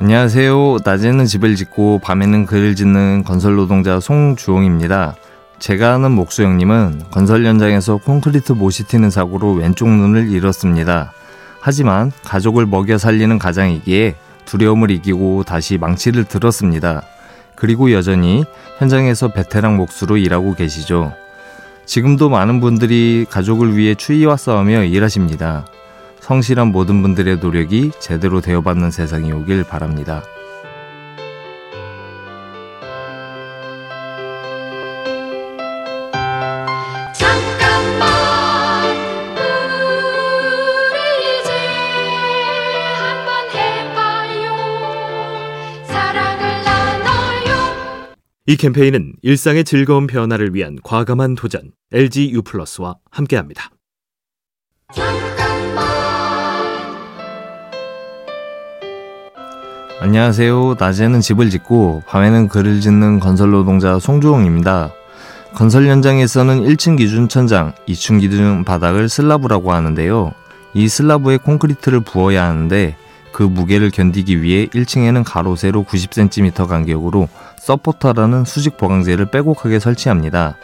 안녕하세요. 낮에는 집을 짓고 밤에는 글을 짓는 건설 노동자 송주홍입니다. 제가 아는 목수 형님은 건설 현장에서 콘크리트 못이 튀는 사고로 왼쪽 눈을 잃었습니다. 하지만 가족을 먹여 살리는 가장이기에 두려움을 이기고 다시 망치를 들었습니다. 그리고 여전히 현장에서 베테랑 목수로 일하고 계시죠. 지금도 많은 분들이 가족을 위해 추위와 싸우며 일하십니다. 성실한 모든 분들의 노력이 제대로 되어받는 세상이 오길 바랍니다. 이 캠페인은 일상의 즐거운 변화를 위한 과감한 도전 LG U+와 함께합니다. 안녕하세요. 낮에는 집을 짓고 밤에는 글을 짓는 건설 노동자 송주홍입니다. 건설 현장에서는 1층 기준 천장, 2층 기준 바닥을 슬라브라고 하는데요. 이 슬라브에 콘크리트를 부어야 하는데 그 무게를 견디기 위해 1층에는 가로 세로 90cm 간격으로 서포터라는 수직 보강재를 빼곡하게 설치합니다.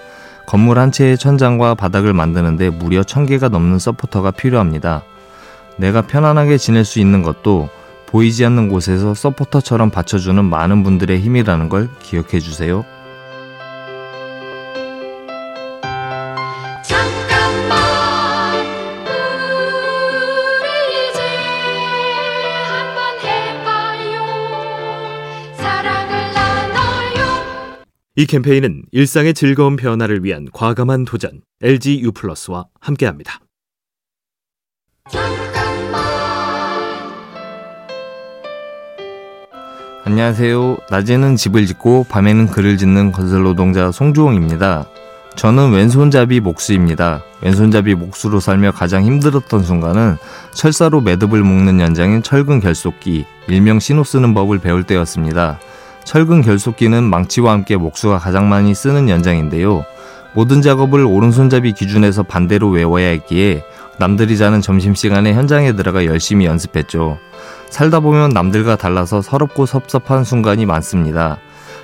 건물 한 채의 천장과 바닥을 만드는데 무려 1000개가 넘는 서포터가 필요합니다. 내가 편안하게 지낼 수 있는 것도 보이지 않는 곳에서 서포터처럼 받쳐주는 많은 분들의 힘이라는 걸 기억해 주세요. 이 캠페인은 일상의 즐거운 변화를 위한 과감한 도전 LG U+와 함께합니다. 안녕하세요. 낮에는 집을 짓고 밤에는 글을 짓는 건설 노동자 송주홍입니다. 저는 왼손잡이 목수입니다. 왼손잡이 목수로 살며 가장 힘들었던 순간은 철사로 매듭을 묶는 연장인 철근 결속기, 일명 신호 쓰는 법을 배울 때였습니다. 철근 결속기는 망치와 함께 목수가 가장 많이 쓰는 연장인데요. 모든 작업을 오른손잡이 기준에서 반대로 외워야 했기에 남들이 자는 점심시간에 현장에 들어가 열심히 연습했죠. 살다 보면 남들과 달라서 서럽고 섭섭한 순간이 많습니다.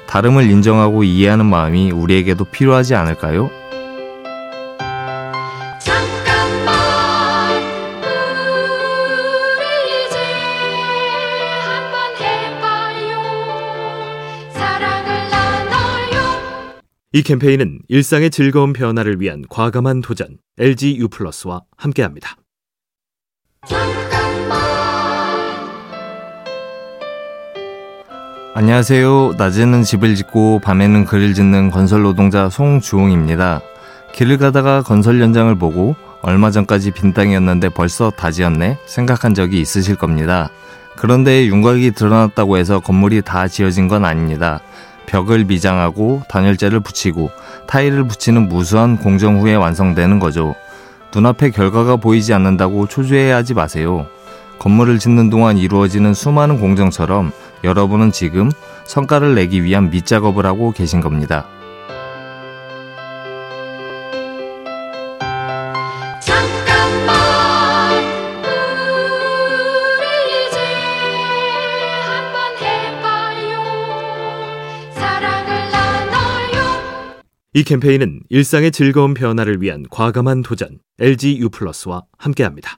다름을 인정하고 이해하는 마음이 우리에게도 필요하지 않을까요? 이 캠페인은 일상의 즐거운 변화를 위한 과감한 도전 LG U+와 함께합니다. 안녕하세요. 낮에는 집을 짓고 밤에는 글을 짓는 건설 노동자 송주홍입니다. 길을 가다가 건설 현장을 보고 얼마 전까지 빈 땅이었는데 벌써 다 지었네 생각한 적이 있으실 겁니다. 그런데 윤곽이 드러났다고 해서 건물이 다 지어진 건 아닙니다. 벽을 미장하고 단열재를 붙이고 타일을 붙이는 무수한 공정 후에 완성되는 거죠. 눈앞에 결과가 보이지 않는다고 초조해하지 마세요. 건물을 짓는 동안 이루어지는 수많은 공정처럼 여러분은 지금 성과를 내기 위한 밑작업을 하고 계신 겁니다. 이 캠페인은 일상의 즐거운 변화를 위한 과감한 도전 LG U+와 함께합니다.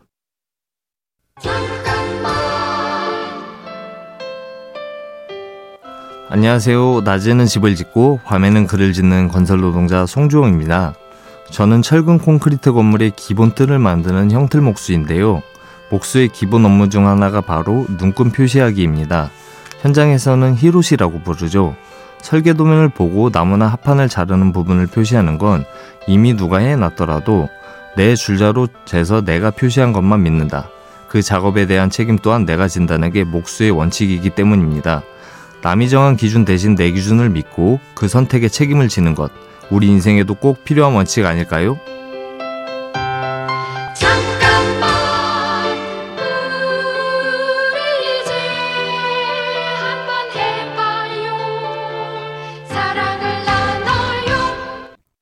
안녕하세요. 낮에는 집을 짓고 밤에는 글을 짓는 건설 노동자 송주홍입니다. 저는 철근 콘크리트 건물의 기본 틀을 만드는 형틀 목수인데요. 목수의 기본 업무 중 하나가 바로 눈금 표시하기입니다. 현장에서는 히로시라고 부르죠. 설계도면을 보고 나무나 합판을 자르는 부분을 표시하는 건 이미 누가 해놨더라도 내 줄자로 재서 내가 표시한 것만 믿는다. 그 작업에 대한 책임 또한 내가 진다는 게 목수의 원칙이기 때문입니다. 남이 정한 기준 대신 내 기준을 믿고 그 선택에 책임을 지는 것. 우리 인생에도 꼭 필요한 원칙 아닐까요?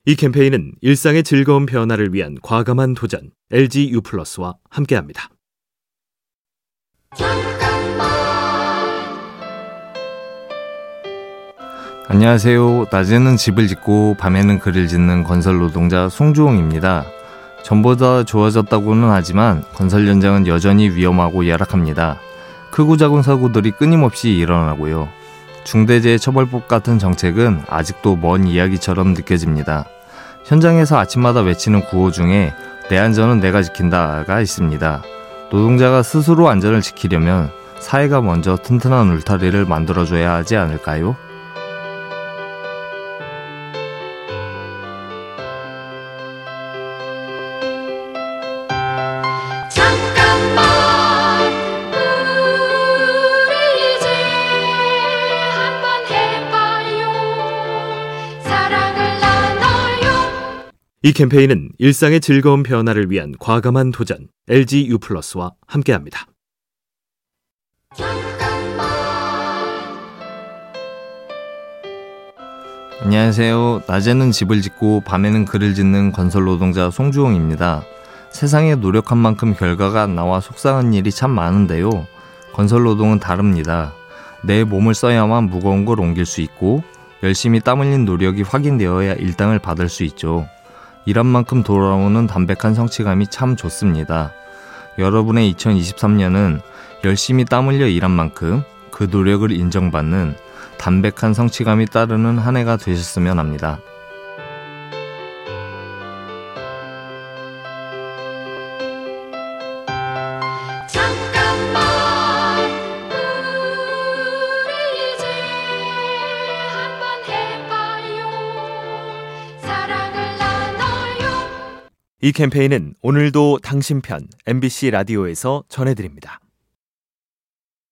이 캠페인은 일상의 즐거운 변화를 위한 과감한 도전 LG U 플러스와 함께합니다. 안녕하세요. 낮에는 집을 짓고 밤에는 글을 짓는 건설 노동자 송주홍입니다. 전보다 좋아졌다고는 하지만 건설 현장은 여전히 위험하고 열악합니다. 크고 작은 사고들이 끊임없이 일어나고요. 중대재해처벌법 같은 정책은 아직도 먼 이야기처럼 느껴집니다. 현장에서 아침마다 외치는 구호 중에 내 안전은 내가 지킨다가 있습니다. 노동자가 스스로 안전을 지키려면 사회가 먼저 튼튼한 울타리를 만들어줘야 하지 않을까요? 이 캠페인은 일상의 즐거운 변화를 위한 과감한 도전 LG U+와 함께합니다. 잠깐만 안녕하세요. 낮에는 집을 짓고 밤에는 글을 짓는 건설 노동자 송주홍입니다. 세상에 노력한 만큼 결과가 안 나와 속상한 일이 참 많은데요. 건설 노동은 다릅니다. 내 몸을 써야만 무거운 걸 옮길 수 있고 열심히 땀 흘린 노력이 확인되어야 일당을 받을 수 있죠. 일한 만큼 돌아오는 담백한 성취감이 참 좋습니다. 여러분의 2023년은 열심히 땀 흘려 일한 만큼 그 노력을 인정받는 담백한 성취감이 따르는 한 해가 되셨으면 합니다. 이 캠페인은 오늘도 당신 편 MBC 라디오에서 전해드립니다.